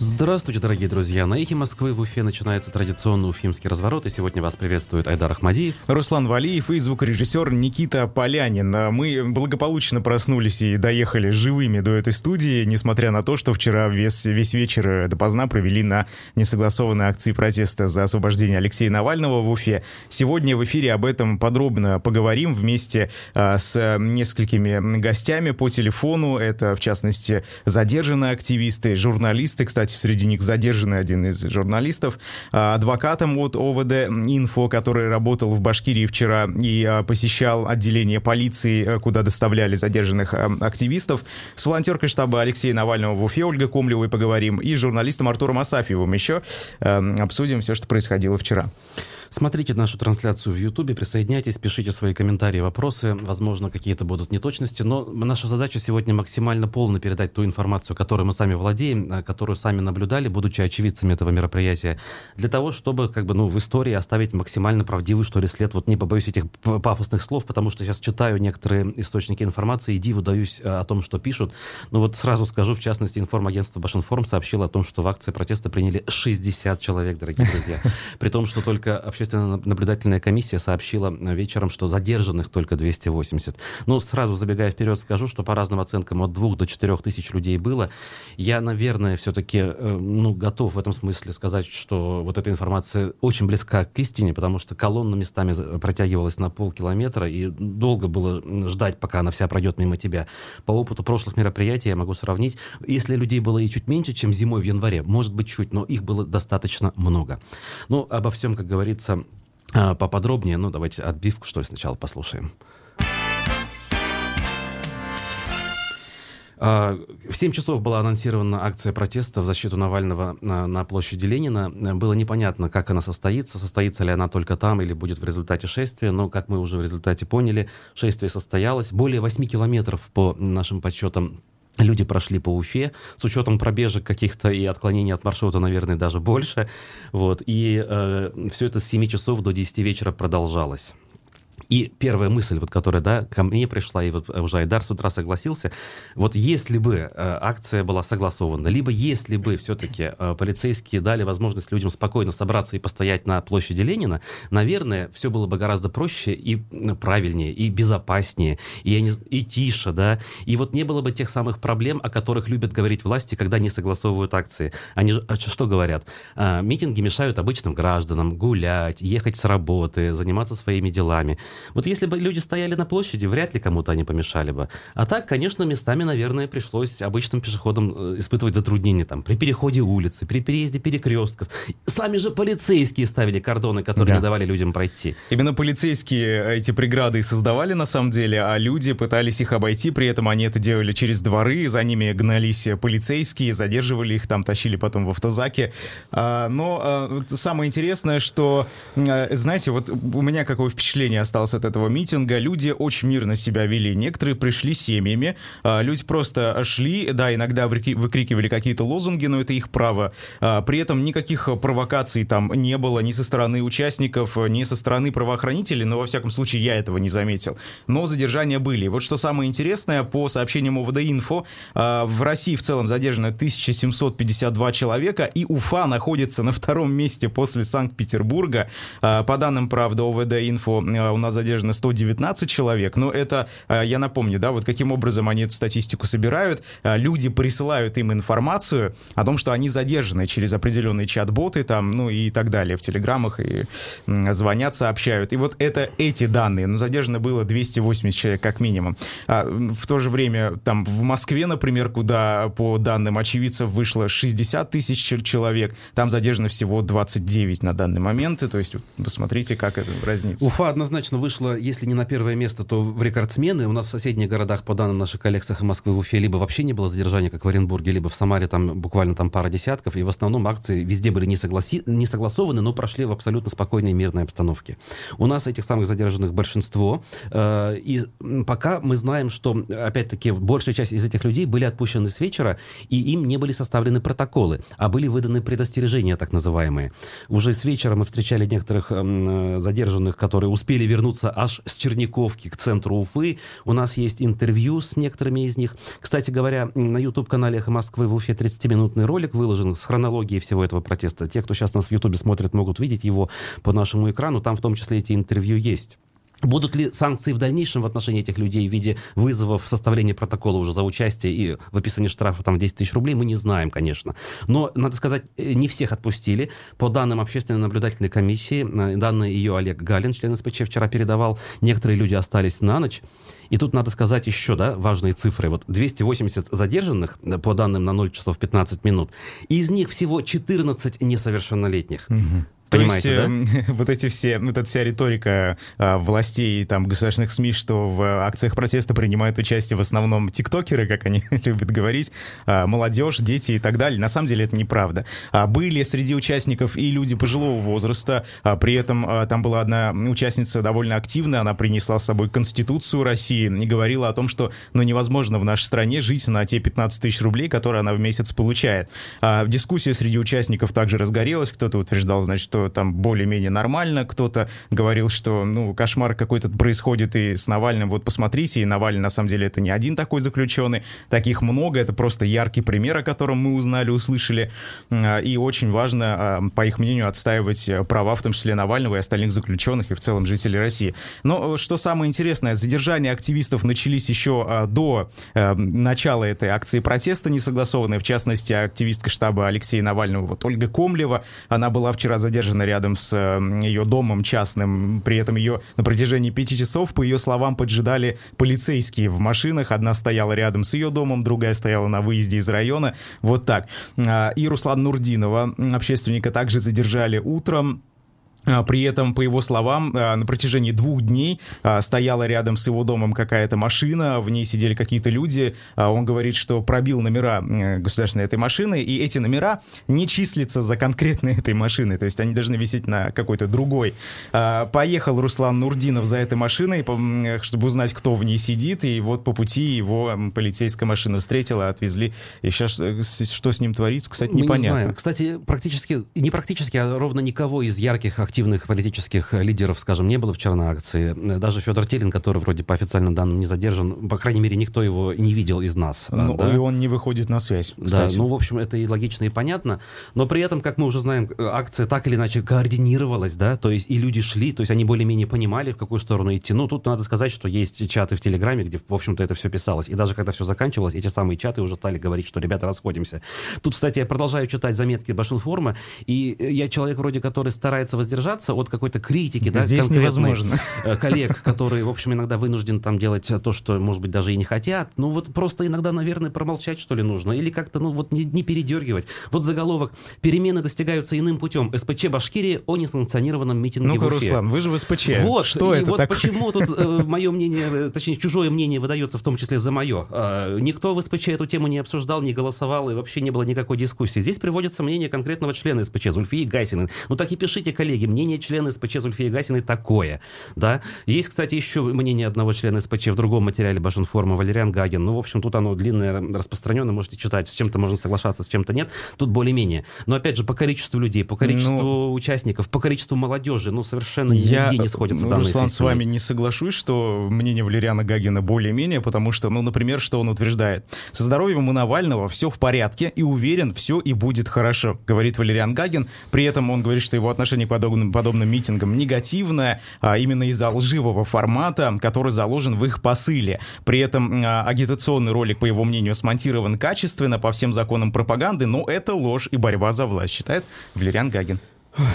Здравствуйте, дорогие друзья. На эхе Москвы в Уфе начинается традиционный уфимский разворот. И сегодня вас приветствует Айдар Ахмадиев. Руслан Валиев и звукорежиссер Никита Полянин. Мы благополучно проснулись и доехали живыми до этой студии, несмотря на то, что вчера весь, весь вечер допоздна провели на несогласованной акции протеста за освобождение Алексея Навального в Уфе. Сегодня в эфире об этом подробно поговорим вместе а, с несколькими гостями по телефону. Это, в частности, задержанные активисты, журналисты, кстати, кстати, среди них задержанный один из журналистов, а, адвокатом от ОВД «Инфо», который работал в Башкирии вчера и а, посещал отделение полиции, а, куда доставляли задержанных активистов, с волонтеркой штаба Алексея Навального в Уфе Ольгой Комлевой поговорим и журналистом Артуром Асафьевым еще обсудим все, что происходило вчера. Смотрите нашу трансляцию в Ютубе, присоединяйтесь, пишите свои комментарии, вопросы. Возможно, какие-то будут неточности, но наша задача сегодня максимально полно передать ту информацию, которую мы сами владеем, э, которую сами наблюдали, будучи очевидцами этого мероприятия, для того, чтобы как бы, ну, в истории оставить максимально правдивый, что ли, след. Вот не побоюсь этих пафосных слов, потому что сейчас читаю некоторые источники информации и диву даюсь э, о том, что пишут. Но вот сразу скажу, в частности, информагентство Башинформ сообщило о том, что в акции протеста приняли 60 человек, дорогие друзья. При том, что только общественная наблюдательная комиссия сообщила вечером, что задержанных только 280. Ну, сразу забегая вперед, скажу, что по разным оценкам от 2 до 4 тысяч людей было. Я, наверное, все-таки э, ну, готов в этом смысле сказать, что вот эта информация очень близка к истине, потому что колонна местами протягивалась на полкилометра, и долго было ждать, пока она вся пройдет мимо тебя. По опыту прошлых мероприятий я могу сравнить. Если людей было и чуть меньше, чем зимой в январе, может быть, чуть, но их было достаточно много. Ну, обо всем, как говорится, говорится, а, поподробнее. Ну, давайте отбивку, что ли, сначала послушаем. А, в 7 часов была анонсирована акция протеста в защиту Навального на, на площади Ленина. Было непонятно, как она состоится, состоится ли она только там или будет в результате шествия, но, как мы уже в результате поняли, шествие состоялось. Более 8 километров по нашим подсчетам Люди прошли по Уфе, с учетом пробежек каких-то и отклонений от маршрута, наверное, даже больше. Вот. И э, все это с 7 часов до 10 вечера продолжалось. И первая мысль, вот, которая да, ко мне пришла, и вот уже Айдар с утра согласился, вот если бы э, акция была согласована, либо если бы все-таки э, полицейские дали возможность людям спокойно собраться и постоять на площади Ленина, наверное, все было бы гораздо проще и правильнее, и безопаснее, и, не, и тише, да, и вот не было бы тех самых проблем, о которых любят говорить власти, когда не согласовывают акции. Они же, а что говорят? А, митинги мешают обычным гражданам гулять, ехать с работы, заниматься своими делами. Вот если бы люди стояли на площади, вряд ли кому-то они помешали бы. А так, конечно, местами, наверное, пришлось обычным пешеходам э, испытывать затруднения там при переходе улицы, при переезде перекрестков. Сами же полицейские ставили кордоны, которые да. не давали людям пройти. Именно полицейские эти преграды создавали на самом деле, а люди пытались их обойти, при этом они это делали через дворы, за ними гнались полицейские, задерживали их, там тащили потом в автозаке. А, но а, самое интересное, что, знаете, вот у меня какое впечатление осталось осталось от этого митинга. Люди очень мирно себя вели. Некоторые пришли семьями. А, люди просто шли, да, иногда выкрикивали какие-то лозунги, но это их право. А, при этом никаких провокаций там не было ни со стороны участников, ни со стороны правоохранителей, но во всяком случае я этого не заметил. Но задержания были. Вот что самое интересное, по сообщениям ОВД-Инфо, а, в России в целом задержано 1752 человека, и Уфа находится на втором месте после Санкт-Петербурга. По данным, правда, ОВД-Инфо, у нас задержано 119 человек, но это, а, я напомню, да, вот каким образом они эту статистику собирают. А, люди присылают им информацию о том, что они задержаны через определенные чат-боты там, ну и так далее, в телеграммах, и звонят, сообщают. И вот это эти данные, ну, задержано было 280 человек как минимум. А в то же время там в Москве, например, куда по данным очевидцев вышло 60 тысяч человек, там задержано всего 29 на данный момент, то есть посмотрите, как это разница. Уфа однозначно вы вышла, если не на первое место, то в рекордсмены. У нас в соседних городах, по данным наших коллег с Москвы, в Уфе, либо вообще не было задержания, как в Оренбурге, либо в Самаре, там буквально там пара десятков. И в основном акции везде были не, согласи... не согласованы, но прошли в абсолютно спокойной и мирной обстановке. У нас этих самых задержанных большинство. Э, и пока мы знаем, что, опять-таки, большая часть из этих людей были отпущены с вечера, и им не были составлены протоколы, а были выданы предостережения, так называемые. Уже с вечера мы встречали некоторых э, задержанных, которые успели вернуться тянуться аж с Черниковки к центру Уфы. У нас есть интервью с некоторыми из них. Кстати говоря, на YouTube-канале «Эхо Москвы» в Уфе 30-минутный ролик выложен с хронологией всего этого протеста. Те, кто сейчас нас в YouTube смотрит, могут видеть его по нашему экрану. Там в том числе эти интервью есть. Будут ли санкции в дальнейшем в отношении этих людей в виде вызовов составления протокола уже за участие и выписывания штрафа там 10 тысяч рублей, мы не знаем, конечно. Но, надо сказать, э, не всех отпустили. По данным общественной наблюдательной комиссии, э, данные ее Олег Галин, член СПЧ, вчера передавал, некоторые люди остались на ночь. И тут надо сказать еще, да, важные цифры. Вот 280 задержанных, э, по данным на 0 часов 15 минут, из них всего 14 несовершеннолетних. Угу. Понимаете, То есть, да? Э, вот эти все, вот эта вся риторика а, властей, там, государственных СМИ, что в акциях протеста принимают участие в основном тиктокеры, как они любят говорить, а, молодежь, дети и так далее. На самом деле это неправда. А, были среди участников и люди пожилого возраста, а, при этом а, там была одна участница довольно активная, она принесла с собой Конституцию России и говорила о том, что ну, невозможно в нашей стране жить на те 15 тысяч рублей, которые она в месяц получает. А, дискуссия среди участников также разгорелась, кто-то утверждал, значит, что что там более-менее нормально, кто-то говорил, что, ну, кошмар какой-то происходит и с Навальным, вот посмотрите, и Навальный, на самом деле, это не один такой заключенный, таких много, это просто яркий пример, о котором мы узнали, услышали, а, и очень важно, а, по их мнению, отстаивать права, в том числе Навального и остальных заключенных, и в целом жителей России. Но что самое интересное, задержания активистов начались еще а, до начала этой акции протеста несогласованной, в частности, активистка штаба Алексея Навального, вот Ольга Комлева, она была вчера задержана задержана рядом с ее домом частным. При этом ее на протяжении пяти часов, по ее словам, поджидали полицейские в машинах. Одна стояла рядом с ее домом, другая стояла на выезде из района. Вот так. А, и Руслан Нурдинова, общественника, также задержали утром. А, при этом, по его словам, а, на протяжении двух дней а, стояла рядом с его домом какая-то машина, в ней сидели какие-то люди. Он говорит, что пробил номера государственной этой машины, и эти номера не числятся за конкретной этой машиной, то есть они должны висеть на какой-то другой. Поехал Руслан Нурдинов за этой машиной, чтобы узнать, кто в ней сидит, и вот по пути его полицейская машина встретила, отвезли. И сейчас э, что с ним творится, кстати, непонятно. Мы не знаем. Кстати, практически, не практически, а ровно никого из ярких активных политических лидеров, скажем, не было вчера на акции. Даже Федор Телин, который вроде по официальным данным не задержан, по крайней мере, никто его не видел из нас. Ну, да? И он не выходит на связь, кстати. Да, ну, в общем, это и логично, и понятно. Но при этом, как мы уже знаем, акция так или иначе координировалась, да, то есть и люди шли, то есть они более-менее понимали, в какую сторону идти. Ну, тут надо сказать, что есть чаты в Телеграме, где, в общем-то, это все писалось. И даже когда все заканчивалось, эти самые чаты уже стали говорить, что, ребята, расходимся. Тут, кстати, я продолжаю читать заметки Башинформа, и я человек вроде, который старается воздержаться удержаться от какой-то критики, да, Здесь невозможно. Э, коллег, которые, в общем, иногда вынуждены там делать то, что, может быть, даже и не хотят. Ну вот просто иногда, наверное, промолчать, что ли, нужно. Или как-то, ну вот не, не передергивать. Вот заголовок «Перемены достигаются иным путем. СПЧ Башкирии о несанкционированном митинге Ну-ка, в Уфе». Руслан, вы же в СПЧ. Вот, что и это вот такое? почему тут э, мое мнение, э, точнее, чужое мнение выдается в том числе за мое. Э, никто в СПЧ эту тему не обсуждал, не голосовал, и вообще не было никакой дискуссии. Здесь приводится мнение конкретного члена СПЧ Зульфии Гайсиной. Ну так и пишите, коллеги, мнение члена СПЧ Зульфии Гасиной такое. Да? Есть, кстати, еще мнение одного члена СПЧ в другом материале Башинформа, Валериан Гагин. Ну, в общем, тут оно длинное, распространенное, можете читать. С чем-то можно соглашаться, с чем-то нет. Тут более-менее. Но, опять же, по количеству людей, по количеству ну, участников, по количеству молодежи, ну, совершенно я, нигде не сходятся ну, данные Руслан, с вами не соглашусь, что мнение Валериана Гагина более-менее, потому что, ну, например, что он утверждает. Со здоровьем у Навального все в порядке и уверен, все и будет хорошо, говорит Валериан Гагин. При этом он говорит, что его отношение к подобным, подобным митингам негативная а, именно из-за лживого формата, который заложен в их посыле. При этом а, агитационный ролик, по его мнению, смонтирован качественно по всем законам пропаганды, но это ложь и борьба за власть, считает Валериан Гагин.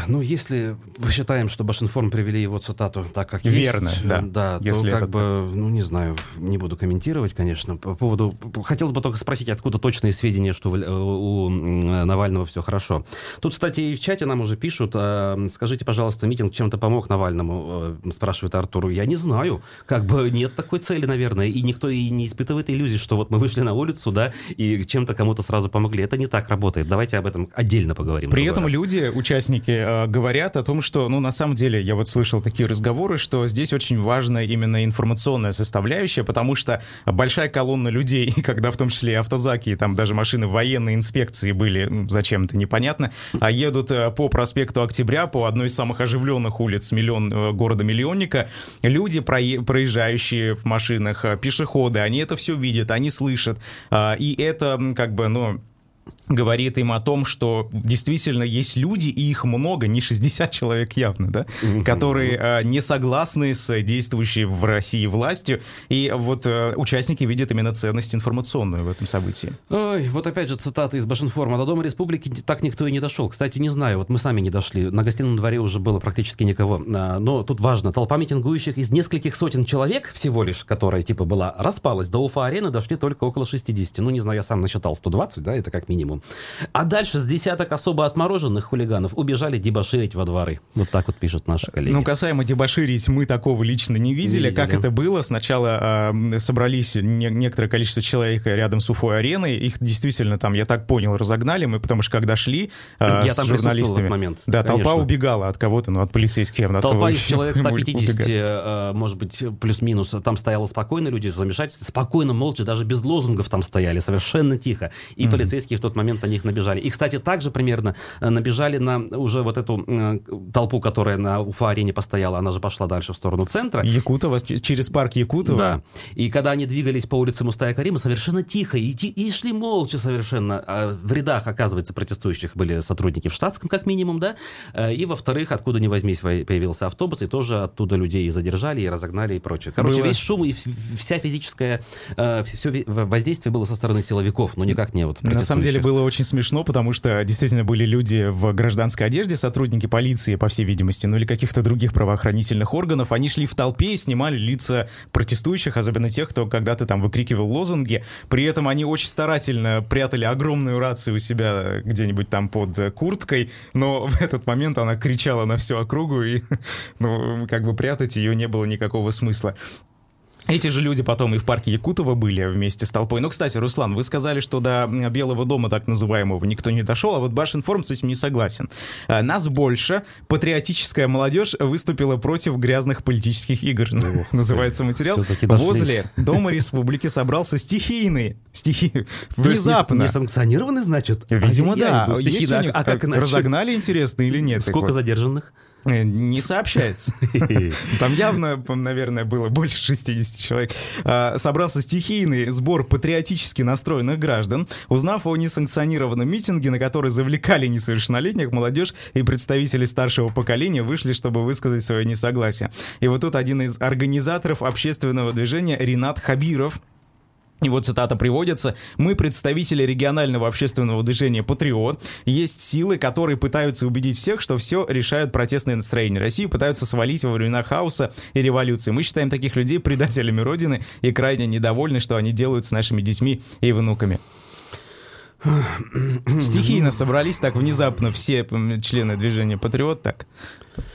Ну, если мы считаем, что Башинформ привели его цитату так, как Верно, есть, да. да если то как бы, ну, не знаю, не буду комментировать, конечно. По поводу... Хотелось бы только спросить, откуда точные сведения, что у Навального все хорошо. Тут, кстати, и в чате нам уже пишут, а, скажите, пожалуйста, митинг чем-то помог Навальному, э, спрашивает Артуру. Я не знаю. Как бы нет такой цели, наверное, и никто и не испытывает иллюзий, что вот мы вышли на улицу, да, и чем-то кому-то сразу помогли. Это не так работает. Давайте об этом отдельно поговорим. При этом раз. люди, участники э, говорят о том, что, ну, на самом деле, я вот слышал такие разговоры, что здесь очень важна именно информационная составляющая, потому что большая колонна людей, когда в том числе и автозаки, и там даже машины военной инспекции были, зачем-то непонятно, а едут э, по проспекту Октября, по одной из самых оживленных улиц миллион, э, города-миллионника, люди, проезжающие в машинах, э, пешеходы, они это все видят, они слышат, а, и это как бы, ну, говорит им о том, что действительно есть люди, и их много, не 60 человек явно, да, которые э, не согласны с действующей в России властью, и вот э, участники видят именно ценность информационную в этом событии. Ой, вот опять же цитата из Башинформа. До Дома Республики так никто и не дошел. Кстати, не знаю, вот мы сами не дошли. На гостином дворе уже было практически никого. А, но тут важно, толпа митингующих из нескольких сотен человек всего лишь, которая типа была, распалась. До Уфа-арены дошли только около 60. Ну, не знаю, я сам насчитал 120, да, это как минимум. А дальше с десяток особо отмороженных хулиганов убежали дебоширить во дворы. Вот так вот пишут наши коллеги. Ну, касаемо дебоширить, мы такого лично не видели. Не видели. Как это было? Сначала э, собрались не, некоторое количество человек рядом с Уфой-ареной. Их действительно там, я так понял, разогнали. Мы потому что когда шли э, я с там журналистами... В момент. Да, Конечно. толпа убегала от кого-то, ну, от полицейских явно. Толпа из человек 150, э, может быть, плюс-минус. Там стояло спокойно, люди в замешательстве. Спокойно, молча, даже без лозунгов там стояли, совершенно тихо. И mm-hmm. полицейские в тот момент на них набежали. И, кстати, также примерно э, набежали на уже вот эту э, толпу, которая на Уфа-арене постояла, она же пошла дальше в сторону центра. Якутова, через парк Якутова. Да. И когда они двигались по улице Мустая Карима, совершенно тихо, и, и шли молча совершенно. А в рядах, оказывается, протестующих были сотрудники в штатском, как минимум, да, э, и, во-вторых, откуда ни возьмись, появился автобус, и тоже оттуда людей и задержали, и разогнали, и прочее. Короче, было... весь шум и вся физическая, все воздействие было со стороны силовиков, но никак не вот На самом деле было очень смешно, потому что действительно были люди в гражданской одежде, сотрудники полиции, по всей видимости, ну или каких-то других правоохранительных органов. Они шли в толпе и снимали лица протестующих, особенно тех, кто когда-то там выкрикивал лозунги. При этом они очень старательно прятали огромную рацию у себя где-нибудь там под курткой, но в этот момент она кричала на всю округу, и ну, как бы прятать ее не было никакого смысла. Эти же люди потом и в парке Якутова были вместе с толпой. Ну, кстати, Руслан, вы сказали, что до Белого дома так называемого никто не дошел, а вот Башинформ с этим не согласен. А, нас больше. Патриотическая молодежь выступила против грязных политических игр. Ох, Называется материал. Возле Дома Республики собрался стихийный. Стихи... Внезапно. Не, санкционированный, значит? Видимо, да. Есть. А как иначе? Разогнали, интересно, или нет? Сколько задержанных? Э, не сообщается. Там явно, наверное, было больше 60 человек. А, собрался стихийный сбор патриотически настроенных граждан. Узнав о несанкционированном митинге, на который завлекали несовершеннолетних, молодежь и представители старшего поколения вышли, чтобы высказать свое несогласие. И вот тут один из организаторов общественного движения Ренат Хабиров его цитата приводится, «Мы, представители регионального общественного движения «Патриот», есть силы, которые пытаются убедить всех, что все решают протестные настроения. Россию пытаются свалить во времена хаоса и революции. Мы считаем таких людей предателями Родины и крайне недовольны, что они делают с нашими детьми и внуками». Стихийно собрались так внезапно все члены движения «Патриот» так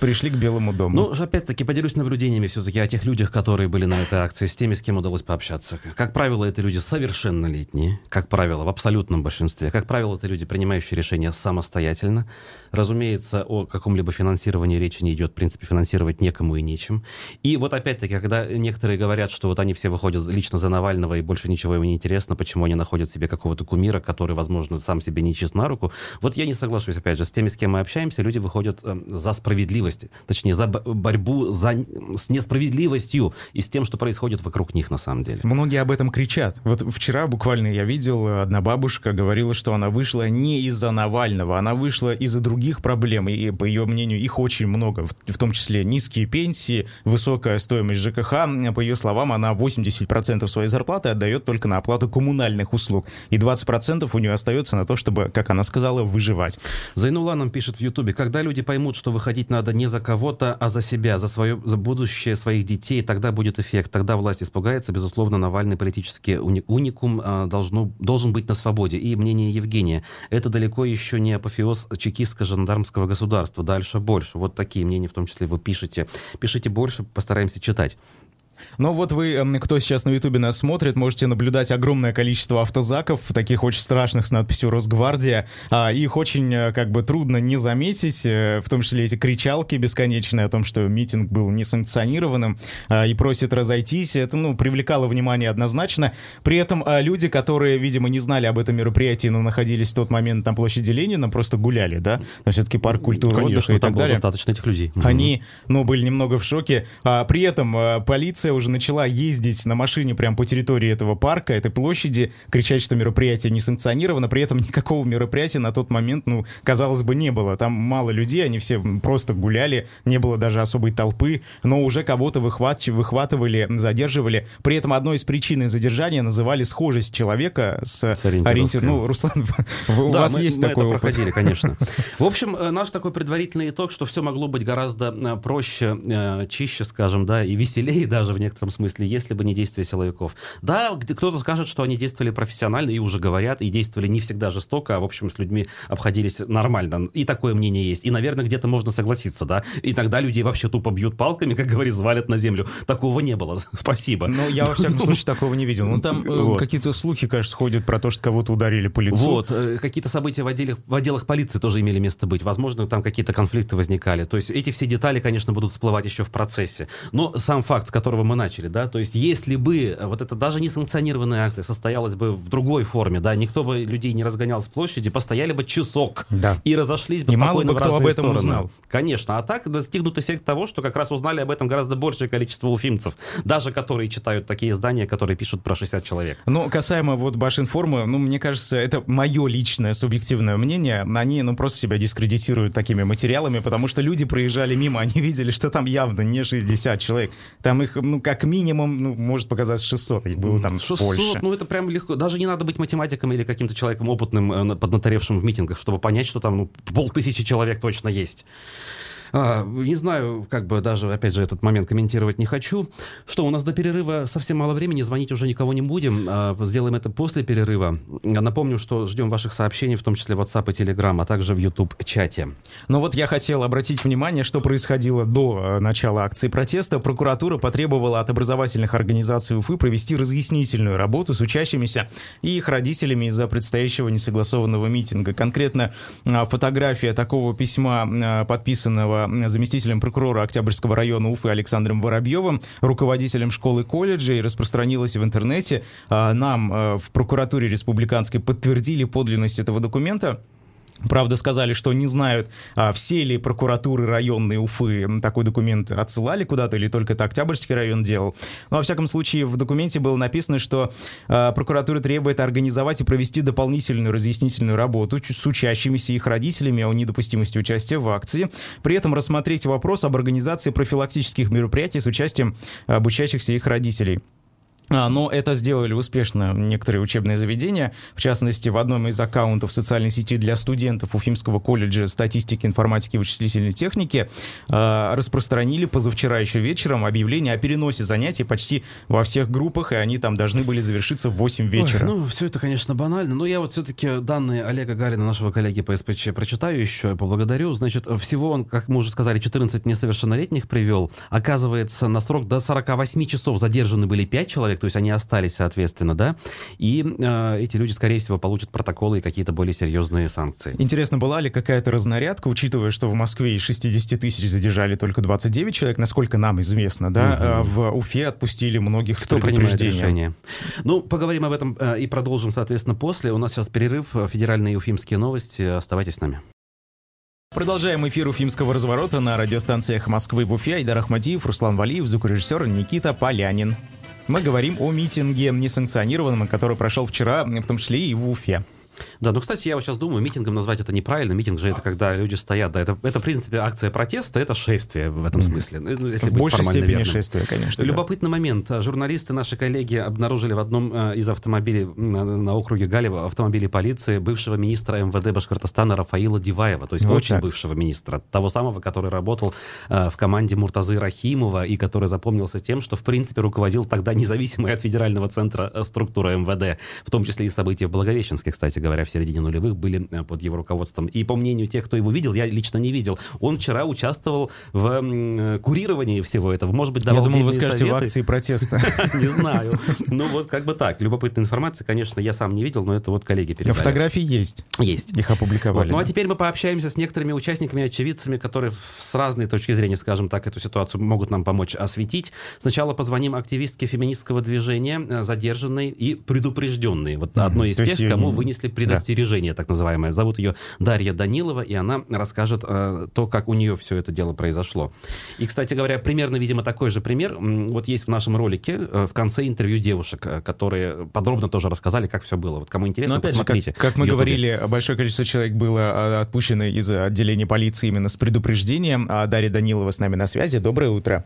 пришли к Белому дому. Ну, опять-таки, поделюсь наблюдениями все-таки о тех людях, которые были на этой акции, с теми, с кем удалось пообщаться. Как правило, это люди совершеннолетние, как правило, в абсолютном большинстве. Как правило, это люди, принимающие решения самостоятельно. Разумеется, о каком-либо финансировании речи не идет, в принципе, финансировать некому и нечем. И вот опять-таки, когда некоторые говорят, что вот они все выходят лично за Навального и больше ничего им не интересно, почему они находят себе какого-то кумира, который, возможно, сам себе не чист на руку, вот я не соглашусь, опять же, с теми, с кем мы общаемся, люди выходят э, за справедливость, точнее, за борьбу за, с несправедливостью и с тем, что происходит вокруг них на самом деле. Многие об этом кричат. Вот вчера буквально я видел, одна бабушка говорила, что она вышла не из-за Навального, она вышла из-за других проблем, и, по ее мнению, их очень много, в, в том числе низкие пенсии, высокая стоимость ЖКХ. По ее словам, она 80% своей зарплаты отдает только на оплату коммунальных услуг, и 20% у нее остается на то, чтобы, как она сказала, выживать. Зайнула нам пишет в Ютубе, когда люди поймут, что выходить надо не за кого-то, а за себя, за свое за будущее своих детей, тогда будет эффект, тогда власть испугается, безусловно, Навальный политический уни, уникум а, должно, должен быть на свободе. И мнение Евгения, это далеко еще не апофеоз чекистско жандармского государства. Дальше больше. Вот такие мнения, в том числе вы пишете. Пишите больше, постараемся читать. Но вот вы, кто сейчас на Ютубе нас смотрит, можете наблюдать огромное количество автозаков, таких очень страшных с надписью «Росгвардия». А, их очень э, как бы трудно не заметить, э, в том числе эти кричалки бесконечные о том, что митинг был несанкционированным а, и просит разойтись. Это, ну, привлекало внимание однозначно. При этом а, люди, которые, видимо, не знали об этом мероприятии, но находились в тот момент на площади Ленина, просто гуляли, да? Там все-таки парк культуры, Конечно, отдыха и так было далее. достаточно этих людей. Они, ну, были немного в шоке. При этом полиция уже начала ездить на машине прямо по территории этого парка, этой площади, кричать, что мероприятие не санкционировано. При этом никакого мероприятия на тот момент, ну, казалось бы, не было. Там мало людей, они все просто гуляли, не было даже особой толпы, но уже кого-то выхват... выхватывали, задерживали. При этом одной из причин задержания называли схожесть человека с, С ориентир- Ну, Руслан, у Да, вас мы, есть мы такой это опыт? проходили, конечно. В общем, э, наш такой предварительный итог, что все могло быть гораздо э, проще, э, чище, скажем, да, и веселее даже в некотором смысле, если бы не действия силовиков. Да, кто-то скажет, что они действовали профессионально, и уже говорят, и действовали не всегда жестоко, а, в общем, с людьми обходились нормально. И такое мнение есть. И, наверное, где-то можно согласиться, да. Иногда людей вообще тупо бьют палками, как говорится, валят на землю. Такого не было. Спасибо. Ну, я во всяком случае такого не видел. Ну, там э, Вот. какие-то слухи, кажется, ходят про то, что кого-то ударили по лицу. Вот, э, какие-то события в отделах, в отделах полиции тоже имели место быть. Возможно, там какие-то конфликты возникали. То есть эти все детали, конечно, будут всплывать еще в процессе. Но сам факт, с которого мы начали, да, то есть если бы э, вот эта даже не санкционированная акция состоялась бы в другой форме, да, никто бы людей не разгонял с площади, постояли бы часок Да. и разошлись бы И мало спокойно бы кто об этом стороны. узнал. Конечно, а так достигнут эффект того, что как раз узнали об этом гораздо большее количество уфимцев, даже которые читают такие издания, которые пишут про 60 человек. Ну, касаемо вот Башинформа, ну, мне кажется, это мое личное субъективное мнение. Они, ну, просто себя дискредитируют такими материалами, потому что люди проезжали мимо, они видели, что там явно не 60 человек. Там их, ну, как минимум, ну, может показаться 600, их было там 600, больше. ну это прям легко. Даже не надо быть математиком или каким-то человеком опытным, э, на- поднаторевшим в митингах, чтобы понять, что там ну, полтысячи человек точно есть. А, не знаю, как бы даже, опять же, этот момент комментировать не хочу. Что, у нас до перерыва совсем мало времени, звонить уже никого не будем. А, сделаем это после перерыва. Напомню, что ждем ваших сообщений, в том числе в WhatsApp и Telegram, а также в YouTube-чате. Но вот я хотел обратить внимание, что происходило до э, начала акции протеста. Прокуратура потребовала от образовательных организаций Уфы провести разъяснительную работу с учащимися и их родителями из-за предстоящего несогласованного митинга. Конкретно э, фотография такого письма, э, заместителем прокурора Октябрьского района Уфы Александром Воробьевым, руководителем школы колледжа, и распространилась в интернете. А, Нам э, в прокуратуре республиканской подтвердили подлинность этого документа. Правда, сказали, что не знают, а, все ли прокуратуры районной Уфы такой документ отсылали куда-то, или только это Октябрьский район делал. Но, во всяком случае, в документе было написано, что а, прокуратура требует организовать и провести дополнительную разъяснительную работу с учащимися и их родителями о недопустимости участия в акции. При этом рассмотреть вопрос об организации профилактических мероприятий с участием обучающихся их родителей. А, Но это сделали успешно некоторые учебные заведения. В частности, в одном из аккаунтов социальной сети для студентов Уфимского колледжа статистики, информатики и вычислительной техники а, распространили позавчера еще вечером объявление о переносе занятий почти во всех группах, и они там должны были завершиться в 8 вечера. Ой, ну, все это, конечно, банально, но я вот все-таки данные Олега Галина, нашего коллеги по СПЧ, прочитаю еще, поблагодарю. Значит, всего он, как мы уже сказали, 14 несовершеннолетних привел. Оказывается, на срок до 48 часов задержаны были 5 человек, то есть они остались, соответственно, да, и э, эти люди, скорее всего, получат протоколы и какие-то более серьезные санкции. Интересно, была ли какая-то разнарядка, учитывая, что в Москве из 60 тысяч задержали только 29 человек, насколько нам известно, да, а в Уфе отпустили многих Кто принимает решение? Ну, поговорим об этом э, и продолжим, соответственно, после. У нас сейчас перерыв, федеральные и уфимские новости. Оставайтесь с нами. Продолжаем эфир уфимского разворота на радиостанциях Москвы в Уфе. Айдар Ахмадиев, Руслан Валиев, звукорежиссер Никита Полянин. Мы говорим о митинге несанкционированном, который прошел вчера, в том числе и в Уфе. Да, ну, кстати, я вот сейчас думаю, митингом назвать это неправильно. Митинг же это когда люди стоят. Да, это, это в принципе, акция протеста, это шествие в этом смысле. Ну, если в большей степени верным. шествие, конечно. да. Любопытный момент. Журналисты, наши коллеги, обнаружили в одном э, из автомобилей на, на округе Галева, автомобиле полиции, бывшего министра МВД Башкортостана Рафаила Диваева, то есть Вот очень так. бывшего министра, того самого, который работал э, в команде Муртазы Рахимова и который запомнился тем, что, в принципе, руководил тогда независимой от федерального центра э, структуры МВД, в том числе и события в Благовещенске, кстати говоря. Говоря, в середине нулевых были под его руководством. И по мнению тех, кто его видел, я лично не видел, он вчера участвовал в курировании всего этого. Может быть, давал Я думал, вы скажете советы. в акции протеста. Не знаю. Ну вот как бы так. Любопытная информация, конечно, я сам не видел, но это вот коллеги передали. Фотографии есть. Есть. Их опубликовали. Ну а теперь мы пообщаемся с некоторыми участниками, очевидцами, которые с разной точки зрения, скажем так, эту ситуацию могут нам помочь осветить. Сначала позвоним активистке феминистского движения, э, задержанной и предупрежденной. Вот одной из тех, кому вынесли предостережение, да. так называемое. Зовут ее Дарья Данилова, и она расскажет э, то, как у нее все это дело произошло. И, кстати говоря, примерно, видимо, такой же пример вот есть в нашем ролике э, в конце интервью девушек, э, которые подробно тоже рассказали, как все было. Вот кому интересно, Но, опять посмотрите. Же, как, как мы говорили, большое количество человек было а, отпущено из отделения полиции именно с предупреждением. А Дарья Данилова с нами на связи. Доброе утро.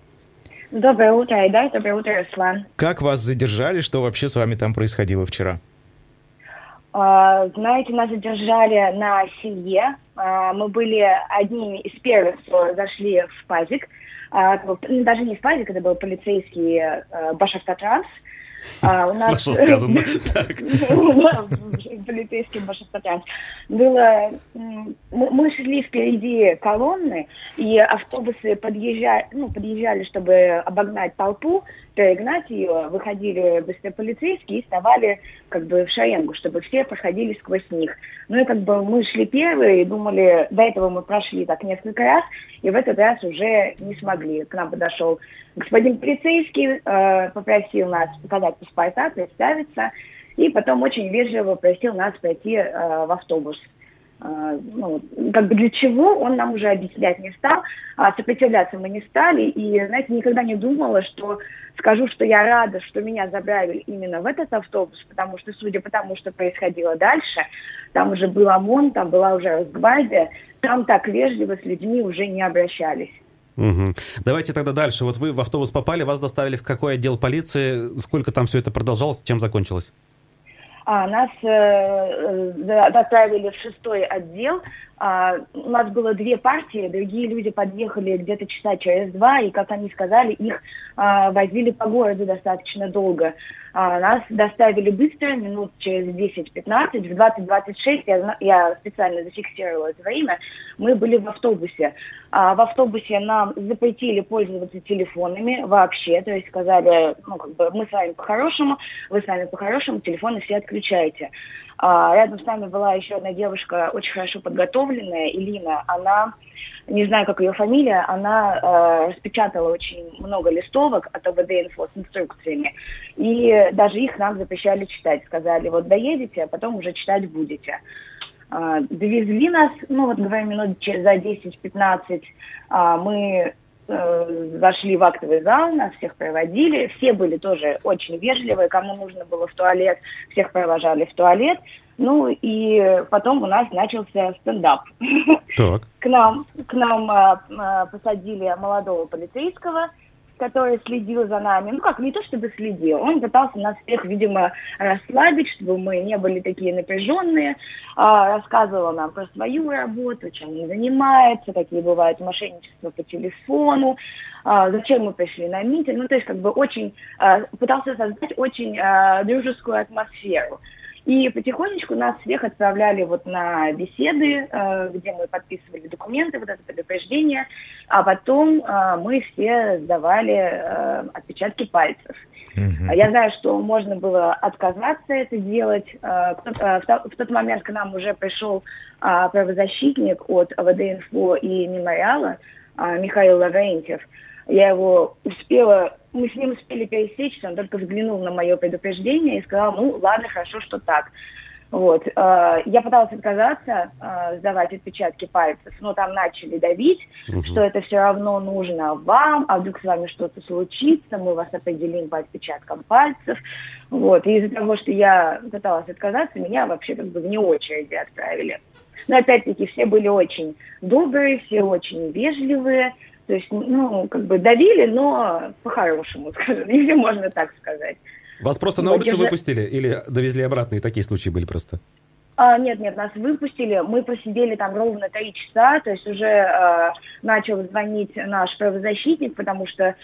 Доброе утро, Айдар. Доброе утро, Руслан. Как вас задержали? Что вообще с вами там происходило вчера? Uh, знаете, нас задержали на семье. Uh, мы были одними из первых, кто зашли в пазик. Uh, даже не в пазик, это был полицейский Башавтотранс. А, у нас... Хорошо сказано. Полицейский Башавтотранс. Было... Мы шли впереди колонны, и автобусы подъезжали, ну, подъезжали, чтобы обогнать толпу, перегнать ее, выходили быстрее полицейские и вставали как бы в шеренгу, чтобы все проходили сквозь них. Ну и как бы мы шли первые и думали, до этого мы прошли так несколько раз, и в этот раз уже не смогли. К нам подошел господин полицейский, э, попросил нас показать паспорта, представиться, и потом очень вежливо просил нас пойти э, в автобус. А, ну, как бы для чего он нам уже объяснять не стал, а сопротивляться мы не стали, и, знаете, никогда не думала, что скажу, что я рада, что меня забрали именно в этот автобус, потому что, судя по тому, что происходило дальше, там уже был ОМОН, там была уже Росгвардия, там так вежливо с людьми уже не обращались. Угу. Давайте тогда дальше. Вот вы в автобус попали, вас доставили в какой отдел полиции? Сколько там все это продолжалось? Чем закончилось? А, нас э, э, доставили в шестой отдел. А, у нас было две партии, другие люди подъехали где-то часа через два, и, как они сказали, их а, возили по городу достаточно долго. А, нас доставили быстро, минут через 10-15, в 20-26, я, я специально зафиксировала это время, мы были в автобусе. А, в автобусе нам запретили пользоваться телефонами вообще, то есть сказали, ну, как бы, мы с вами по-хорошему, вы с вами по-хорошему, телефоны все отключаете. А, рядом с нами была еще одна девушка, очень хорошо подготовленная, Илина, она не знаю, как ее фамилия, она э, распечатала очень много листовок от ОБД-инфо с инструкциями, и даже их нам запрещали читать. Сказали, вот доедете, а потом уже читать будете. Э, довезли нас, ну вот говорим, минут за 10-15 э, мы зашли в актовый зал, нас всех проводили, все были тоже очень вежливые, кому нужно было в туалет, всех провожали в туалет, ну и потом у нас начался стендап. Так. К нам, к нам а, а, посадили молодого полицейского, который следил за нами. Ну как, не то чтобы следил, он пытался нас всех, видимо, расслабить, чтобы мы не были такие напряженные. А, рассказывал нам про свою работу, чем он занимается, какие бывают мошенничества по телефону, а, зачем мы пришли на митинг. Ну то есть как бы очень, а, пытался создать очень а, дружескую атмосферу. И потихонечку нас всех отправляли вот на беседы, э, где мы подписывали документы, вот это предупреждение, а потом э, мы все сдавали э, отпечатки пальцев. Uh-huh. Я знаю, что можно было отказаться это делать. В тот момент к нам уже пришел правозащитник от АВД-инфо и мемориала Михаил Лаврентьев. Я его успела мы с ним успели пересечься, он только взглянул на мое предупреждение и сказал, ну, ладно, хорошо, что так. Вот. Э, я пыталась отказаться э, сдавать отпечатки пальцев, но там начали давить, угу. что это все равно нужно вам, а вдруг с вами что-то случится, мы вас определим по отпечаткам пальцев. Вот. И из-за того, что я пыталась отказаться, меня вообще как бы вне очереди отправили. Но опять-таки все были очень добрые, все очень вежливые, то есть, ну, как бы давили, но по-хорошему, скажем, если можно так сказать. Вас просто на улицу выпустили или довезли обратно, и такие случаи были просто? А, нет, нет, нас выпустили, мы посидели там ровно три часа, то есть уже э, начал звонить наш правозащитник, потому что э,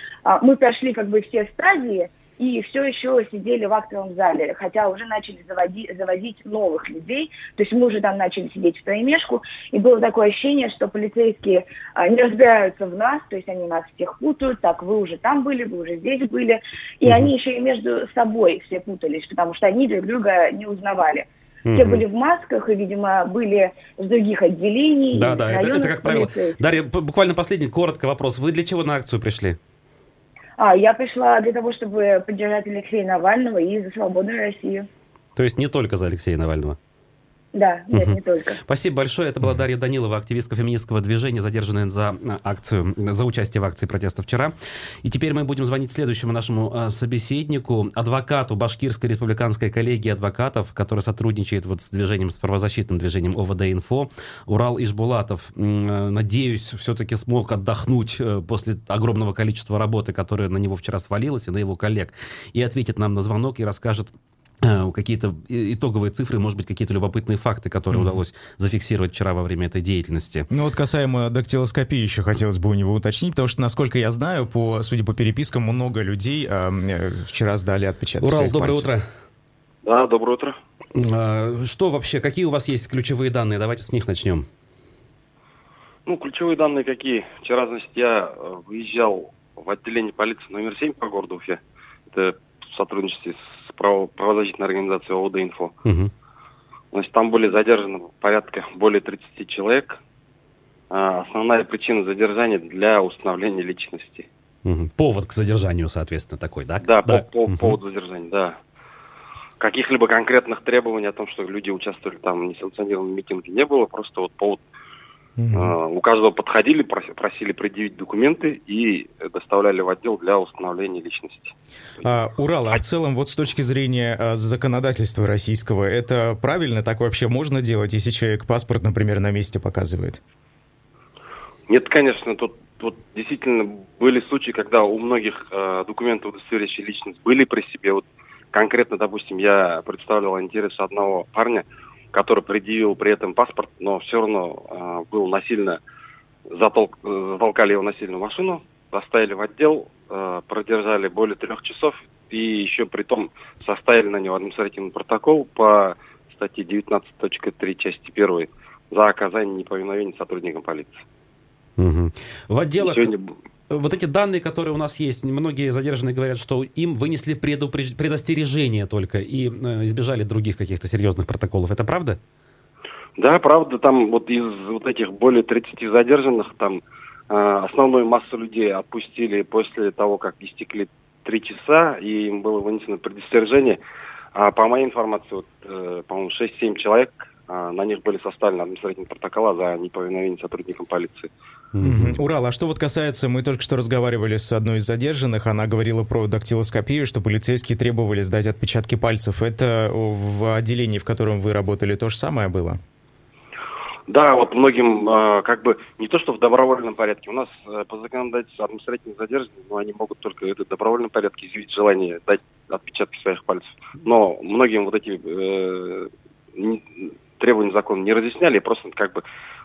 мы прошли как бы все стадии, и все еще сидели в актовом зале, хотя уже начали заводи, заводить новых людей, то есть мы уже там начали сидеть в троемешку, и было такое ощущение, что полицейские а, не разбираются в нас, то есть они нас всех путают, так, вы уже там были, вы уже здесь были, и mm-hmm. они еще и между собой все путались, потому что они друг друга не узнавали. Все были в масках и, видимо, были с других отделений. Да, да, это, это как правило. Дарья, буквально последний, коротко вопрос. Вы для чего на акцию пришли? А, я пришла для того, чтобы поддержать Алексея Навального и за свободную Россию. То есть не только за Алексея Навального? Да, нет, угу. не только. Спасибо большое. Это была Дарья Данилова, активистка феминистского движения, задержанная за а, акцию, за участие в акции протеста вчера. И теперь мы будем звонить следующему нашему а, собеседнику, адвокату Башкирской республиканской коллегии адвокатов, который сотрудничает вот с движением, с правозащитным движением ОВД-Инфо, Урал Ишбулатов. Надеюсь, все-таки смог отдохнуть э, после огромного количества работы, которая на него вчера свалилась, и на его коллег, и ответит нам на звонок и расскажет какие-то итоговые цифры, может быть, какие-то любопытные факты, которые mm-hmm. удалось зафиксировать вчера во время этой деятельности. Ну вот касаемо дактилоскопии еще хотелось бы у него уточнить, потому что, насколько я знаю, по, судя по перепискам, много людей э, вчера сдали отпечатки Урал, доброе пальцев. утро. Да, доброе утро. А, что вообще, какие у вас есть ключевые данные? Давайте с них начнем. Ну, ключевые данные какие? Вчера, значит, я э, выезжал в отделение полиции номер 7 по городу Уфе. Это в сотрудничестве с правозащитной организации ОВД-Инфо. Угу. Значит, там были задержаны порядка более 30 человек. А, основная причина задержания для установления личности. Угу. Повод к задержанию, соответственно, такой, да? Да, да. По, по, угу. повод задержания, да. Каких-либо конкретных требований о том, что люди участвовали там в несанкционированном митинге, не было. Просто вот повод Угу. У каждого подходили, просили предъявить документы и доставляли в отдел для установления личности. А, Урал, а в целом вот с точки зрения а, законодательства российского, это правильно? Так вообще можно делать, если человек паспорт, например, на месте показывает? Нет, конечно, тут, тут действительно были случаи, когда у многих э, документов, удостоверяющих личность, были при себе. Вот конкретно, допустим, я представлял интерес одного парня, который предъявил при этом паспорт, но все равно э, был насильно затолк, затолкали его насильно в машину, доставили в отдел, э, продержали более трех часов и еще при том составили на него административный протокол по статье 19.3 части 1 за оказание неповиновения сотрудникам полиции. Угу. В отделах... Сегодня вот эти данные, которые у нас есть, многие задержанные говорят, что им вынесли предупреж... предостережение только и э, избежали других каких-то серьезных протоколов. Это правда? Да, правда. Там вот из вот этих более 30 задержанных, там э, основную массу людей отпустили после того, как истекли три часа, и им было вынесено предостережение. А по моей информации, вот, э, по-моему, 6-7 человек а, на них были составлены административные протокола за неповиновение сотрудникам полиции. Угу. Урал, а что вот касается, мы только что разговаривали с одной из задержанных, она говорила про дактилоскопию, что полицейские требовали сдать отпечатки пальцев. Это в отделении, в котором вы работали, то же самое было? Да, вот многим а, как бы не то, что в добровольном порядке. У нас э, по законодательству административно задержанные, но они могут только это в добровольном порядке изъявить желание дать отпечатки своих пальцев. Но многим вот эти э, требования закона не разъясняли, просто как бы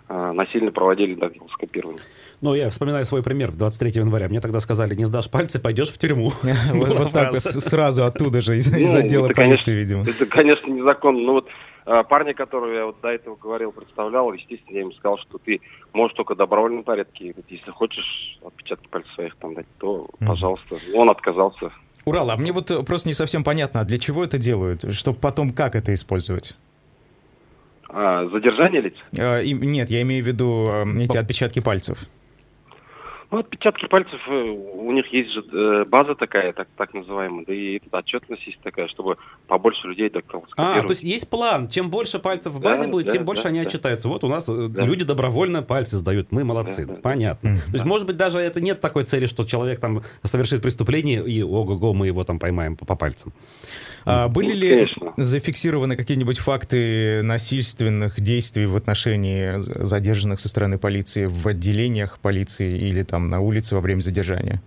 насильно проводили дактилоскопирование. Ну, я вспоминаю свой пример 23 января. Мне тогда сказали, не сдашь пальцы, пойдешь в тюрьму. Вот так сразу оттуда же, из ну, отдела полиции, видимо. Это, конечно, незаконно. Но вот э, парня, которого я вот до этого говорил, представлял, естественно, я ему сказал, что ты можешь только в добровольном порядке. Если хочешь отпечатки пальцев своих там дать, то, пожалуйста. Он отказался. Урал, а мне вот просто не совсем понятно, а для чего это делают? Чтобы потом как это использовать? А, задержание лиц? И, нет, я имею в виду а, эти отпечатки пальцев. Ну, отпечатки пальцев, э, у них есть же э, база такая, так, так называемая, да и отчетность есть такая, чтобы побольше людей так А, то есть есть план, чем больше пальцев в базе да, будет, да, тем больше да, они да. отчитаются. Вот у нас э, да. люди добровольно пальцы сдают, мы молодцы, да, да, понятно. Да. То есть, может быть, даже это нет такой цели, что человек там совершит преступление, и ого-го, мы его там поймаем по, по пальцам. А, были ну, ли конечно. зафиксированы какие-нибудь факты насильственных действий в отношении задержанных со стороны полиции в отделениях полиции или там на улице во время задержания?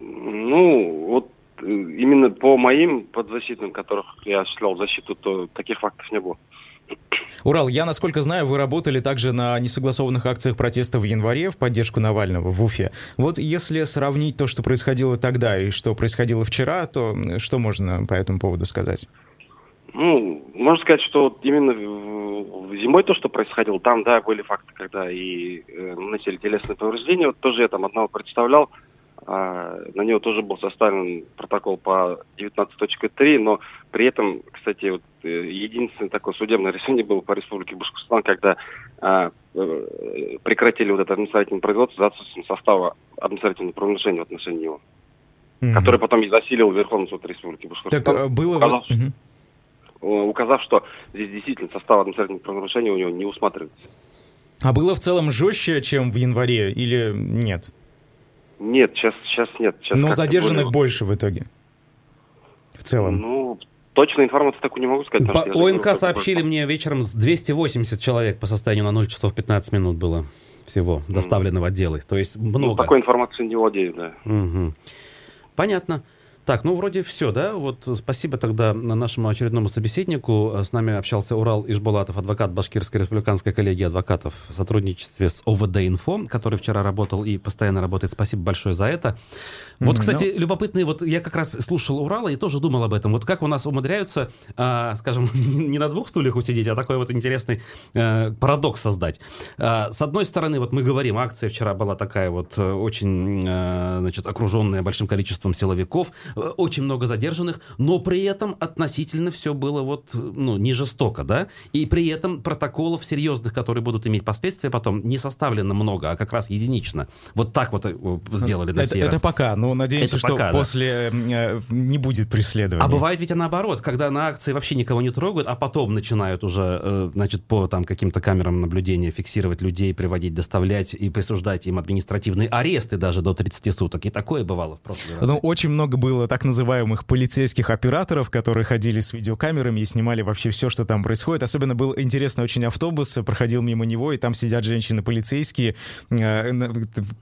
Ну, вот именно по моим подзащитным, которых я осуществлял защиту, то таких фактов не было. Урал, я, насколько знаю, вы работали также на несогласованных акциях протеста в январе в поддержку Навального в Уфе. Вот если сравнить то, что происходило тогда и что происходило вчера, то что можно по этому поводу сказать? Ну, можно сказать, что вот именно зимой то, что происходило, там, да, были факты, когда и э, наносили телесные повреждения. Вот тоже я там одного представлял, а, на него тоже был составлен протокол по 19.3, но при этом, кстати, вот, э, единственное такое судебное решение было по Республике Башкортостан, когда а, э, прекратили вот это административное производство за отсутствием состава административного правонарушения в отношении него, mm-hmm. который потом и засилил Верховный суд Республики Башкортостан. Так э, было... Указав, mm-hmm. Указав, что здесь действительно состав административного правонарушения у него не усматривается. А было в целом жестче, чем в январе, или нет? Нет, сейчас, сейчас нет. Сейчас Но задержанных более... больше в итоге? В целом? Ну, точно информацию такую не могу сказать. По ОНК говорю, сообщили мне вечером 280 человек по состоянию на 0 часов 15 минут было всего доставлено mm. в отделы. То есть ну, много. Ну, такой информацией не владею, да. Угу. Понятно. Так, ну вроде все, да? Вот спасибо тогда нашему очередному собеседнику. С нами общался Урал Ишбулатов, адвокат Башкирской республиканской коллегии адвокатов в сотрудничестве с ОВД Инфо, который вчера работал и постоянно работает. Спасибо большое за это. Вот, кстати, mm-hmm. любопытный, вот я как раз слушал Урала и тоже думал об этом. Вот как у нас умудряются, а, скажем, не на двух стульях усидеть, а такой вот интересный а, парадокс создать. А, с одной стороны, вот мы говорим, акция вчера была такая вот э, очень, а, значит, окруженная большим количеством силовиков, Э, очень много задержанных, но при этом относительно все было вот, ну, не жестоко, да, и при этом протоколов серьезных, которые будут иметь последствия потом, не составлено много, а как раз единично. Вот так вот э, сделали на это, это пока, но надеемся, это что пока, после да. Э, не будет преследования. А бывает ведь и наоборот, когда на акции вообще никого не трогают, а потом начинают уже, значит, по там каким-то камерам наблюдения фиксировать людей, приводить, доставлять и присуждать им административные аресты даже до 30 суток. И такое бывало в прошлом. Ну, очень много было было так называемых полицейских операторов, которые ходили с видеокамерами и снимали вообще все, что там происходит. Особенно был интересный очень автобус, проходил мимо него, и там сидят женщины-полицейские э,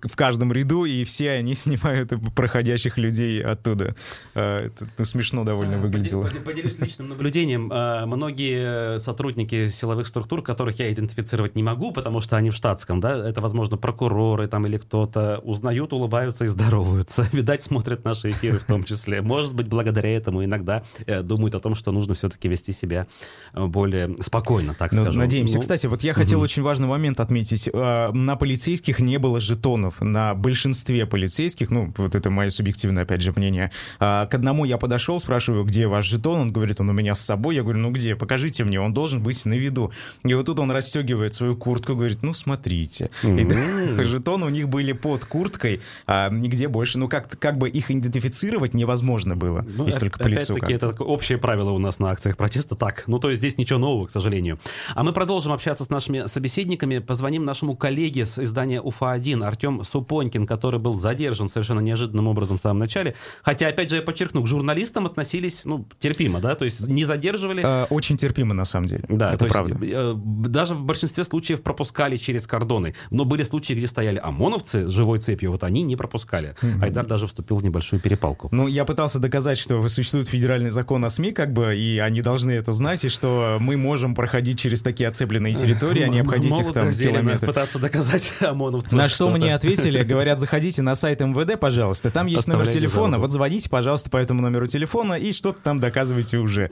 в каждом ряду, и все они снимают проходящих людей оттуда. Э, это ну, смешно довольно выглядело. Поделюсь личным наблюдением. Э, многие сотрудники силовых структур, которых я идентифицировать не могу, потому что они в штатском, да, это, возможно, прокуроры там или кто-то, узнают, улыбаются и здороваются. Видать, смотрят наши эфиры в том числе числе. Может быть, благодаря этому иногда э, думают о том, что нужно все-таки вести себя э, более спокойно, так ну, скажем. Надеемся. Ну, Кстати, вот я хотел угу. очень важный момент отметить. Э, на полицейских не было жетонов. На большинстве полицейских, ну, вот это мое субъективное, опять же, мнение. К одному я подошел, спрашиваю, где ваш жетон? Он говорит, он у меня с собой. Я говорю, ну где? Покажите мне, он должен быть на виду. И вот тут он расстегивает свою куртку, говорит, ну смотрите. И жетоны у них были под курткой, а нигде больше. Ну как, как бы их идентифицировать невозможно было, ну, если только по лицу. Опять-таки, это общее правило у нас на акциях протеста. Так, ну то есть здесь ничего нового, к сожалению. А мы продолжим общаться с нашими собеседниками. Позвоним нашему коллеге с издания УФА-1 Артем Супонькин, который был задержан совершенно неожиданным образом в самом начале. Хотя, опять же, я подчеркну, к журналистам относились, ну, терпимо, да, то есть не задерживали. А, очень терпимо, на самом деле. Да, это правда. Есть, э, даже в большинстве случаев пропускали через кордоны. Но были случаи, где стояли ОМОНовцы с живой цепью, вот они не пропускали. Mm-hmm. Айдар даже вступил в небольшую перепалку. Ну, я пытался доказать, что существует федеральный закон о СМИ, как бы, и они должны это знать, и что мы можем проходить через такие оцепленные территории, а не обходить их там километры. пытаться доказать ОМОНовцам. На что мне ответили, говорят, заходите на сайт МВД, пожалуйста, там есть номер телефона, вот звоните, пожалуйста, по этому номеру телефона и что-то там доказывайте уже.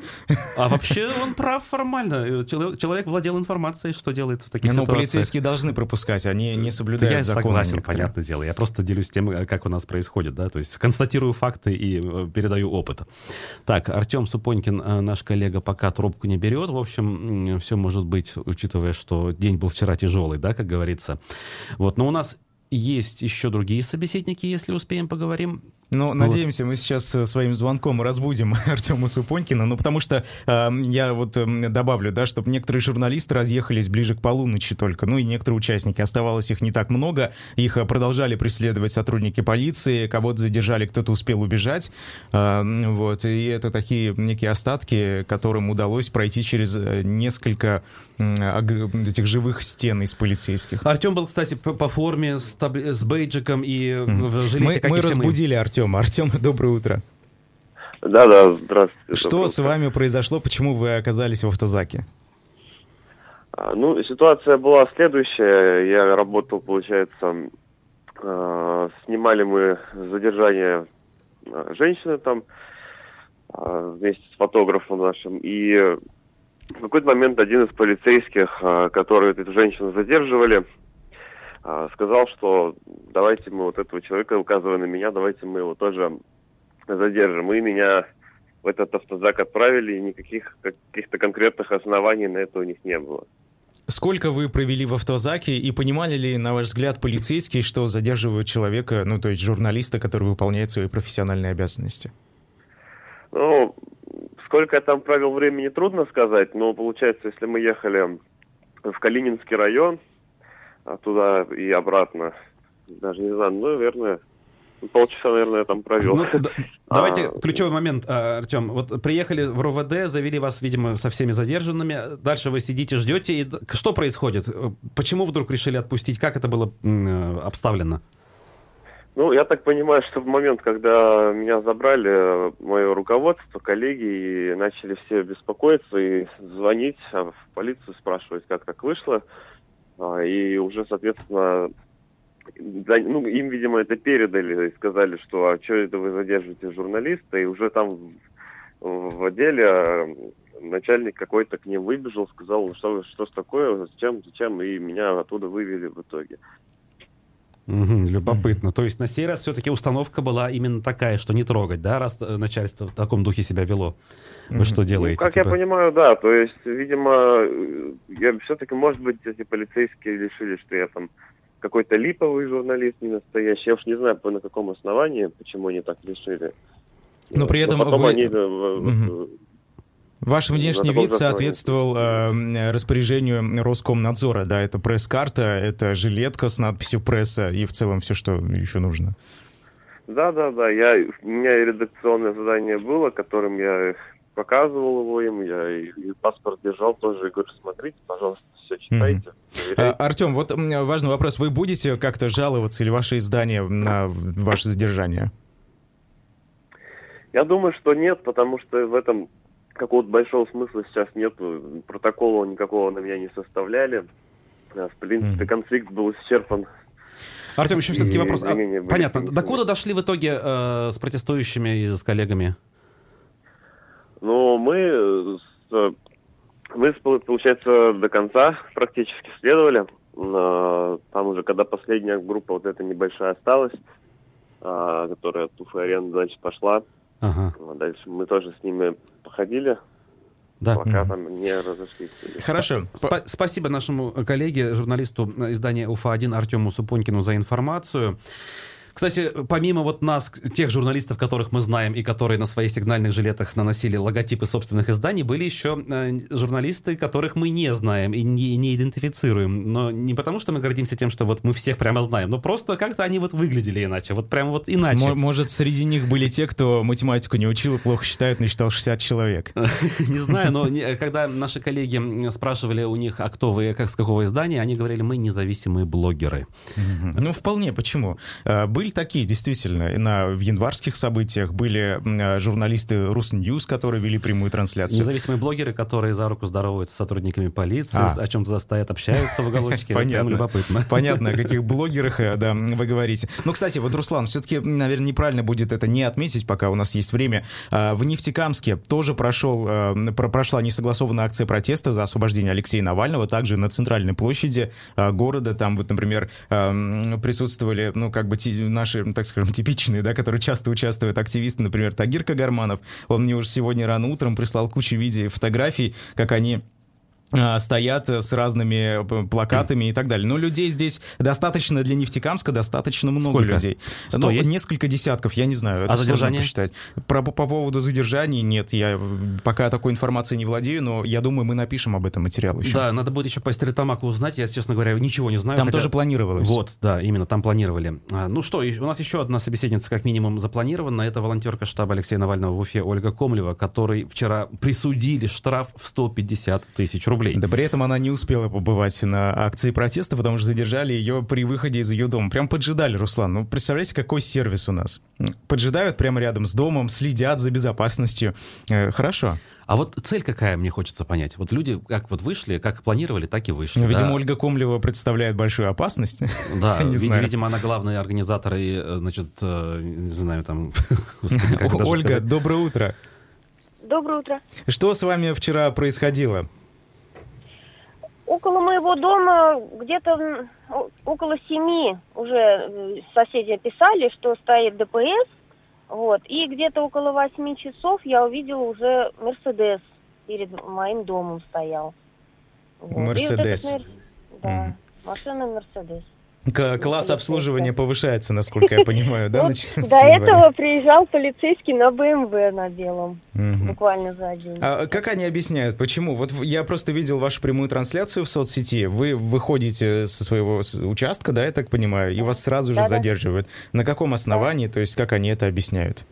А вообще он прав формально. Человек владел информацией, что делается в таких ну, ситуациях. Ну, полицейские должны пропускать, они не соблюдают Я закон. согласен, понятное дело. Я просто делюсь тем, как у нас происходит, да, то есть констатирую факты и э, передаю опыт. Так, Артем Супонькин, э, наш коллега, пока трубку не берет. В общем, все может быть, учитывая, что день был вчера тяжелый, да, как говорится. Вот, но у нас есть еще другие собеседники, если успеем, поговорим. Ну, вот. надеемся, мы сейчас своим звонком разбудим Артема Супонькина, ну, потому что э, я вот э, добавлю, да, чтобы некоторые журналисты разъехались ближе к полуночи только, ну, и некоторые участники, оставалось их не так много, их э, продолжали преследовать сотрудники полиции, кого-то задержали, кто-то успел убежать, э, вот, и это такие некие остатки, которым удалось пройти через э, несколько э, этих живых стен из полицейских. Артем был, кстати, по, форме с, таб... с бейджиком и mm. в жилете, мы, мы разбудили Артема Артема. Артем, доброе утро. Да, да, здравствуйте. Что с вами произошло? Почему вы оказались в автозаке? А, ну, ситуация была следующая. Я работал, получается, э, снимали мы задержание э, женщины там э, вместе с фотографом нашим. И в какой-то момент один из полицейских, э, которые эту женщину задерживали, сказал, что давайте мы вот этого человека, указывая на меня, давайте мы его тоже задержим. И меня в этот автозак отправили, и никаких каких-то конкретных оснований на это у них не было. Сколько вы провели в автозаке, и понимали ли, на ваш взгляд, полицейские, что задерживают человека, ну, то есть журналиста, который выполняет свои профессиональные обязанности? Ну, сколько я там провел времени, трудно сказать, но получается, если мы ехали в Калининский район, а туда и обратно, даже не знаю, ну, наверное, полчаса, наверное, я там провел. Ну, да, давайте а, ключевой момент, а, Артем. Вот приехали в РОВД, завели вас, видимо, со всеми задержанными. Дальше вы сидите, ждете. И что происходит? Почему вдруг решили отпустить? Как это было обставлено? Ну, я так понимаю, что в момент, когда меня забрали, мое руководство, коллеги, и начали все беспокоиться и звонить в полицию, спрашивать, как так вышло. А, и уже, соответственно, ну, им, видимо, это передали и сказали, что а что это вы задерживаете журналиста, и уже там в, отделе а, начальник какой-то к ним выбежал, сказал, ну что, что ж такое, зачем, зачем, и меня оттуда вывели в итоге. Угу, любопытно. То есть на сей раз все-таки установка была именно такая, что не трогать, да, раз э, начальство в таком духе себя вело. Вы что делаете? Ну, как типа? я понимаю, да. То есть, видимо, э, я все-таки, может быть, эти полицейские решили, что я там какой-то липовый журналист, не настоящий. Я уж не знаю, на каком основании, почему они так решили. Но при этом Но вы... Они... Угу. Ваш внешний вид соответствовал э, распоряжению Роскомнадзора, да, это пресс-карта, это жилетка с надписью пресса и в целом все, что еще нужно. Да, да, да, я, у меня и редакционное задание было, которым я показывал его им, я и, и паспорт держал тоже, и говорю, смотрите, пожалуйста, все читайте. Mm-hmm. Артем, вот важный вопрос. Вы будете как-то жаловаться или ваше издание на ваше задержание? Я думаю, что нет, потому что в этом какого-то большого смысла сейчас нет. Протокола никакого на меня не составляли. В принципе, mm-hmm. конфликт был исчерпан Артем, еще все-таки вопрос. А, понятно. Докуда дошли в итоге э, с протестующими и с коллегами? Ну, мы с мы, получается, до конца практически следовали. Там уже, когда последняя группа вот эта небольшая осталась, а, которая от Уфы арены дальше пошла, ага. дальше мы тоже с ними походили, да. пока там не разошлись. Хорошо. Сп- спасибо нашему коллеге, журналисту издания УФА-1 Артему Супонькину за информацию. Кстати, помимо вот нас, тех журналистов, которых мы знаем и которые на своих сигнальных жилетах наносили логотипы собственных изданий, были еще э, журналисты, которых мы не знаем и не, не идентифицируем. Но не потому, что мы гордимся тем, что вот мы всех прямо знаем, но просто как-то они вот выглядели иначе, вот прямо вот иначе. М- может, среди них были те, кто математику не учил и плохо считает, но считал 60 человек? Не знаю, но когда наши коллеги спрашивали у них, а кто вы, как с какого издания, они говорили, мы независимые блогеры. Ну, вполне, почему? Э, были такие, действительно. На, в январских событиях были э, журналисты Русньюз, которые вели прямую трансляцию. Независимые блогеры, которые за руку здороваются с сотрудниками полиции, а. о чем-то стоят, общаются в уголочке. Понятно. любопытно. Понятно, о каких блогерах э, да, вы говорите. Ну, кстати, вот, Руслан, все-таки, наверное, неправильно будет это не отметить, пока у нас есть время. А, в Нефтекамске тоже прошел, э, прошла несогласованная акция протеста за освобождение Алексея Навального, также на центральной площади города. Там вот, например, присутствовали, ну, как бы наши, так скажем, типичные, да, которые часто участвуют активисты, например, Тагир Кагарманов, он мне уже сегодня рано утром прислал кучу видео и фотографий, как они стоят с разными э, плакатами и так далее. Но людей здесь достаточно для Нефтекамска, достаточно много Сколько? людей. Сто Но есть? несколько десятков, я не знаю. Это а задержание? посчитать. Про, по поводу задержаний нет, я пока такой информацией не владею, но я думаю, мы напишем об этом материал еще. Да, надо будет еще по Стерлитамаку узнать, я, честно говоря, ничего не знаю. Там хотя... тоже планировалось. Вот, да, именно там планировали. А, ну что, у нас еще одна собеседница как минимум запланирована, это волонтерка штаба Алексея Навального в Уфе Ольга Комлева, которой вчера присудили штраф в 150 тысяч рублей рублей. Да при этом она не успела побывать на акции протеста, потому что задержали ее при выходе из ее дома. Прям поджидали, Руслан. Ну, представляете, какой сервис у нас. Поджидают прямо рядом с домом, следят за безопасностью. Э, хорошо. А вот цель какая, мне хочется понять. Вот люди как вот вышли, как планировали, так и вышли. Ну, видимо, да. Ольга Комлева представляет большую опасность. Да, Не вид- знаю. видимо, она главный организатор и, э, значит, э, не знаю, там... господи, Ольга, доброе утро. Доброе утро. Что с вами вчера происходило? Около моего дома где-то около семи уже э, соседи писали, что стоит ДПС. Вот. И где-то около восьми часов я увидела уже Мерседес перед моим домом стоял. Вот. И вот этот Мерседес. Мерс- Да, Мгм. машина Мерседес. К- Класс обслуживания повышается, насколько я понимаю, да? С до этого приезжал полицейский на БМВ на белом, буквально за день. А как они объясняют, почему? Вот я просто видел вашу прямую трансляцию в соцсети. Вы выходите со своего участка, да, я так понимаю, и вас сразу же задерживают. На каком основании, то есть как они это объясняют?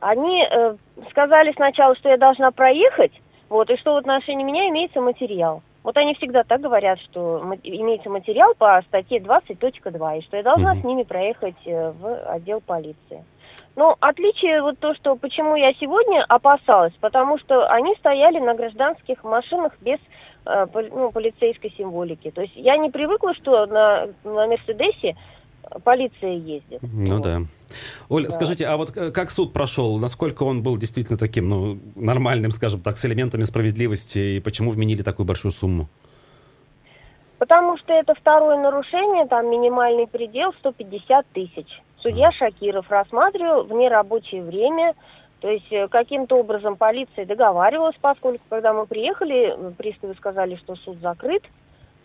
Они э, сказали сначала, что я должна проехать, вот, и что в отношении меня имеется материал. Вот они всегда так говорят, что имеется материал по статье 20.2, и что я должна Мгм. с ними проехать э, в отдел полиции. Ну, отличие вот то, что почему я сегодня опасалась, потому что они стояли на гражданских машинах без э, ну, полицейской символики. То есть я не привыкла, что на, на Мерседесе полиция ездит. Ну Вот. да. Оль, Да. скажите, а вот э, как суд прошел? Насколько он был действительно таким, ну, нормальным, скажем так, с элементами справедливости, и почему вменили такую большую сумму? Потому что это второе нарушение, там минимальный предел 150 тысяч. Судья Шакиров рассматривал в нерабочее время, то есть э, каким-то образом полиция договаривалась, поскольку когда мы приехали, э, приставы сказали, что суд закрыт,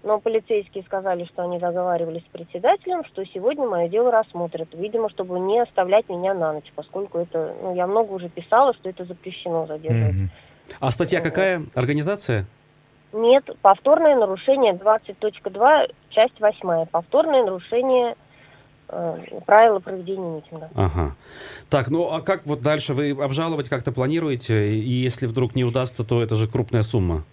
но полицейские сказали, что они договаривались с председателем, что сегодня мое дело рассмотрят. Видимо, чтобы не оставлять меня на ночь, поскольку это, ну, я много уже писала, что это запрещено задерживать. Мгм. А статья Вот. какая? Организация? Нет, повторное нарушение 20.2, часть 8. Повторное нарушение э, правила проведения митинга. Ага. Так, ну а как вот дальше? Вы обжаловать как-то планируете? И если вдруг не удастся, то это же крупная сумма.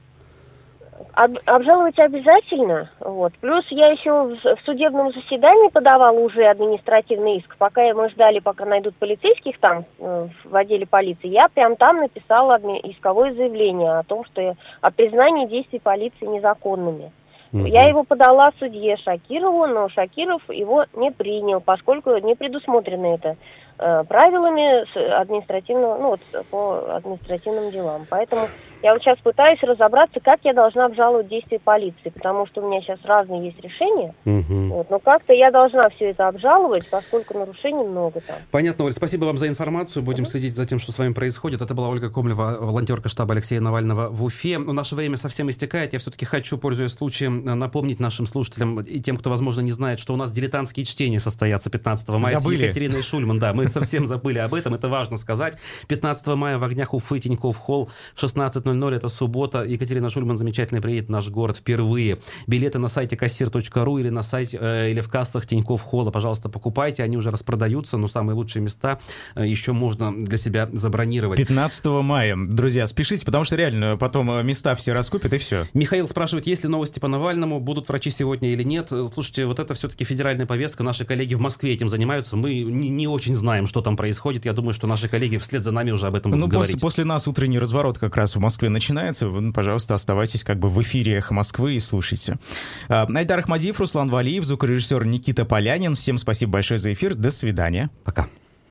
Об- обжаловать обязательно. Вот. Плюс я еще в, в судебном заседании подавала уже административный иск. Пока мы ждали, пока найдут полицейских там э, в отделе полиции, я прям там написала адми- исковое заявление о том, что я- о признании действий полиции незаконными. Мгм. Я его подала судье Шакирову, но Шакиров его не принял, поскольку не предусмотрено это э, правилами административного, ну вот по административным делам. Поэтому я вот сейчас пытаюсь разобраться, как я должна обжаловать действия полиции, потому что у меня сейчас разные есть решения. Мгм. Вот, но как-то я должна все это обжаловать, поскольку нарушений много там. Понятно, Оль, спасибо вам за информацию. Будем следить за тем, что с вами происходит. Это была Ольга Комлева, волонтерка штаба Алексея Навального в Уфе. Но наше время совсем истекает. Я все-таки хочу, пользуясь случаем, напомнить нашим слушателям и тем, кто, возможно, не знает, что у нас дилетантские чтения состоятся 15 мая Забыли. с Екатериной Шульман. Да, мы совсем забыли об этом. Это важно сказать. 15 мая в огнях Уфы, Тинькофф Холл в 16.00. Это суббота. Екатерина Шульман замечательно приедет в наш город впервые. Билеты на сайте кассир.ру или на сайте э, или в кассах Тинькофф Холла. Пожалуйста, покупайте. Они уже распродаются, но самые лучшие места э, еще можно для себя забронировать. 15 мая. Друзья, спешите, потому что реально потом э, места все раскупят и все. Михаил спрашивает, есть ли новости по Навальному, будут врачи сегодня или нет. Э, Слушайте, вот это все-таки федеральная повестка, наши коллеги в Москве этим занимаются, мы не, не очень знаем, что там происходит. Я думаю, что наши коллеги вслед за нами уже об этом Ну, будут после, говорить. после нас утренний разворот как раз в Москве начинается. Вы, ну, пожалуйста, оставайтесь как бы в эфире «Эхо Москвы» и слушайте. А, Айдар Ахмадиев, Руслан Валиев, звукорежиссер Никита Полянин. Всем спасибо большое за эфир. До свидания. Пока.